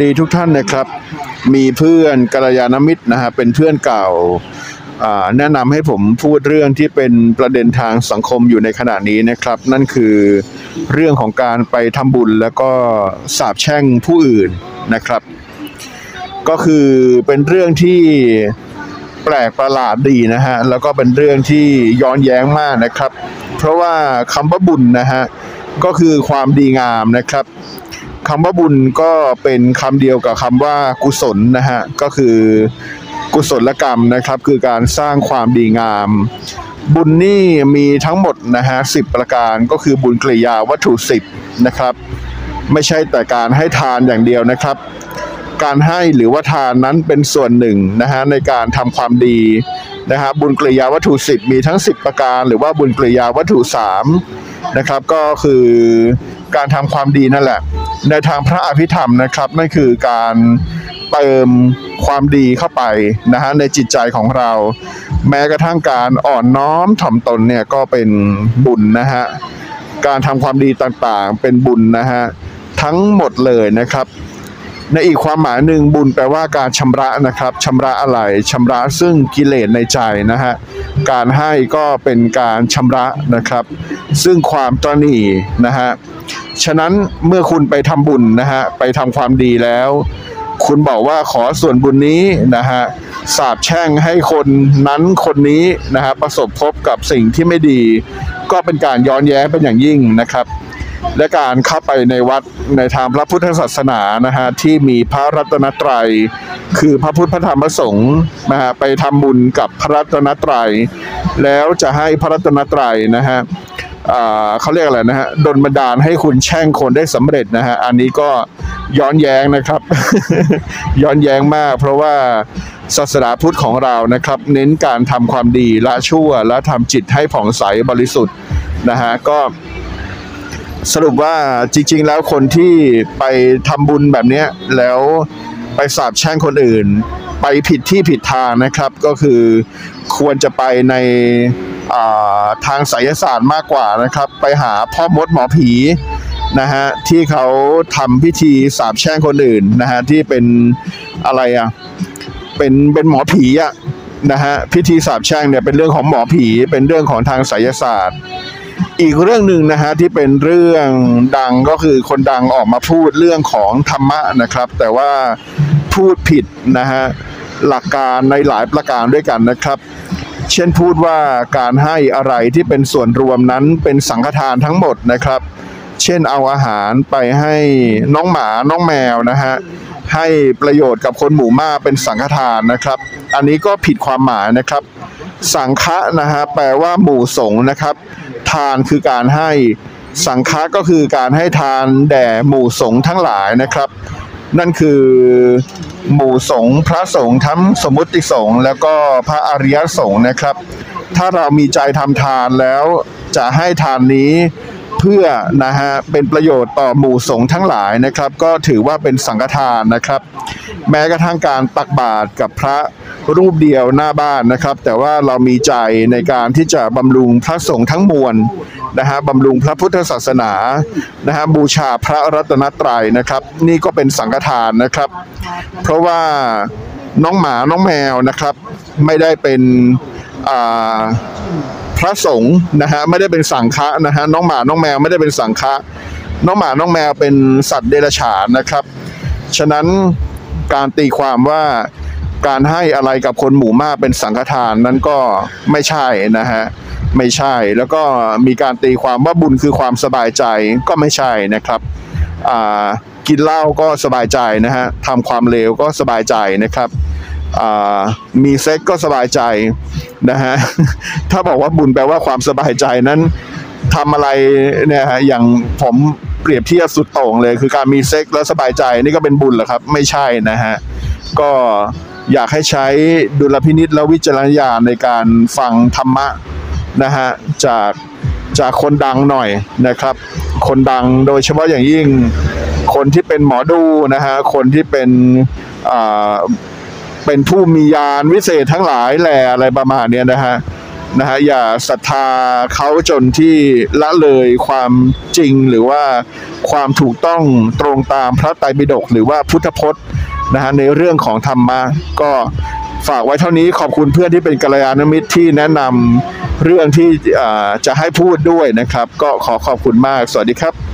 ดีทุกท่านนะครับ มีเพื่อนกัลยาณมิตรนะฮะเป็นเพื่อนเก่าแนะนำให้ผมพูดเรื่องที่เป็นประเด็นทางสังคมอยู่ในขณะนี้นะครับ นั่นคือเรื่องของการไปทำบุญแล้วก็สาบแช่งผู้อื่นนะครับ ก็คือเป็นเรื่องที่แปลกประหลาดดีนะฮะแล้วก็เป็นเรื่องที่ย้อนแย้งมากนะครับ เพราะว่าคำว่าบุญนะฮะก็คือความดีงามนะครับ คำว่าบุญก็เป็นคำเดียวกับคำว่ากุศลนะฮะก็คือกุศลกรรมนะครับ คือการสร้างความดีงาม บุญนี่มีทั้งหมดนะฮะสิบประการก็คือบุญกริยาวัตถุสิบนะครับ ไม่ใช่แต่การให้ทานอย่างเดียวนะครับ การให้หรือว่าทานนั้นเป็นส่วนหนึ่งนะฮะในการทำความดีนะฮะบุญกริยาวัตถุสิบมีทั้ง 10 ประการ หรือว่าบุญกริยาวัตถุสาม นะครับ ก็คือการทำความดีนั่นแหละ ในทางพระอภิธรรมนะครับนั่นคือการเติมความดีเข้าไปนะฮะในจิตใจของเรา แม้กระทั่งการอ่อนน้อมถ่อมตนเนี่ยก็เป็นบุญนะฮะการทำความดีต่างๆ เป็นบุญนะฮะทั้งหมดเลยนะครับ ในอีกความหมายหนึ่งบุญแปลว่าการชำระนะครับชำระอะไรชำระซึ่งกิเลสในใจนะฮะการให้ก็เป็นการชำระนะครับ ซึ่งความตรนีนะฮะฉะนั้นเมื่อคุณไปทำบุญนะฮะไปทำความดีแล้ว คุณบอกว่าขอส่วนบุญนี้นะฮะสาบแช่งให้คนนั้นคนนี้นะฮะประสบพบกับสิ่งที่ไม่ดี ก็เป็นการย้อนแย้งเป็นอย่างยิ่งนะครับ และการเข้าไปในวัดในทางพระพุทธศาสนานะฮะที่มีพระรัตนตรัย คือพระพุทธพระธรรมพระสงฆ์นะฮะไปทำบุญกับพระรัตนตรัย แล้วจะให้พระรัตนตรัยนะฮะเขาเรียกอะไรนะฮะดลบันดาลให้คุณแช่งคนได้สำเร็จนะฮะอันนี้ก็ย้อนแย้งนะครับ ย้อนแย้งมาก เพราะว่าศาสนาพุทธของเรานะครับ เน้นการทำความดีละชั่วและทำจิตให้ผ่องใสบริสุทธิ์นะฮะก็ สรุปว่าจริง ๆ แล้วคนที่ไปทำบุญแบบนี้แล้วไปสาบแช่งคนอื่น ไปผิดที่ผิดทางนะครับ ก็คือควรจะไปในทางไสยศาสตร์มากกว่านะครับ ไปหาพ่อมดหมอผีนะฮะที่เขาทำพิธีสาบแช่งคนอื่นนะฮะที่เป็นอะไรอะเป็นเป็นหมอผีอะนะฮะพิธีสาบแช่งเนี่ยเป็นเรื่องของหมอผีเป็นเรื่องของทางไสยศาสตร์ อีกเรื่องหนึ่งนะฮะที่เป็นเรื่องดังก็คือคนดังออกมาพูดเรื่องของธรรมะนะครับ แต่ว่าพูดผิดนะฮะหลักการในหลายประการด้วยกันนะครับ เช่นพูดว่าการให้อะไรที่เป็นส่วนรวมนั้นเป็นสังฆทานทั้งหมดนะครับ เช่นเอาอาหารไปให้น้องหมาน้องแมวนะฮะให้ประโยชน์กับคนหมู่มากเป็นสังฆทานนะครับ อันนี้ก็ผิดความหมายนะครับ สังฆะนะฮะแปลว่าหมู่สงฆ์นะครับ ทานคือการให้สังฆะก็คือการให้ทานแด่หมู่สงฆ์ทั้งหลายนะครับ นั่นคือหมู่สงฆ์พระสงฆ์ทั้งสมมุติสงฆ์แล้วก็พระอริยสงฆ์นะครับ ถ้าเรามีใจทำทานแล้วจะให้ทานนี้เพื่อนะฮะเป็นประโยชน์ต่อหมู่สงฆ์ทั้งหลายนะครับ ก็ถือว่าเป็นสังฆทานนะครับ แม้กระทั่งการตักบาตรกับพระ รูปเดียวหน้าบ้านนะครับ แต่ว่าเรามีใจในการที่จะบำรุงพระสงฆ์ทั้งมวลนะฮะบำรุงพระพุทธศาสนานะฮะบูชาพระรัตนตรัยนะครับ นี่ก็เป็นสังฆทานนะครับ เพราะว่าน้องหมาน้องแมวนะครับ ไม่ได้เป็นอ่าพระสงฆ์นะฮะไม่ได้เป็นสังฆะนะฮะน้องหมาน้องแมวไม่ได้เป็นสังฆะน้องหมาน้องแมวเป็นสัตว์เดรัจฉานนะครับ ฉะนั้นการตีความว่า การให้อะไรกับคนหมู่มากเป็นสังฆทานนั้นก็ไม่ใช่นะฮะไม่ใช่แล้วก็มีการตีความว่าบุญคือความสบายใจก็ไม่ใช่นะครับกินเหล้าก็สบายใจนะฮะทำความเลวก็สบายใจนะครับมีเซ็กก็สบายใจนะฮะถ้าบอกว่าบุญแปลว่าความสบายใจนั้นทำอะไรเนี่ยฮะอย่างผมเปรียบเทียบสุดโต่งเลย คือการมีเซ็กแล้วสบายใจนี่ก็เป็นบุญเหรอครับ ไม่ใช่นะฮะก็ อยากให้ใช้ดุลพินิษและวิจารณญาณในการฟังธรรมะนะฮะจากจากคนดังหน่อยนะครับ คนดังโดยเฉพาะอย่างยิ่งคนที่เป็นหมอดูนะฮะคนที่เป็นอ่าเป็นผู้มียานวิเศษทั้งหลายแหล่อะไรประมาณเนี้ยนะฮะนะฮะอย่าศรัทธาเขาจนที่ละเลยความจริงหรือว่าความถูกต้องตรงตามพระไตรปิฎกหรือว่าพุทธพจน์ นะฮะในเรื่องของธรรมะก็ฝากไว้เท่านี้ขอบคุณเพื่อนที่เป็นกัลยาณมิตรที่แนะนำเรื่องที่อ่าจะให้พูดด้วยนะครับ ก็ขอขอบคุณมาก สวัสดีครับ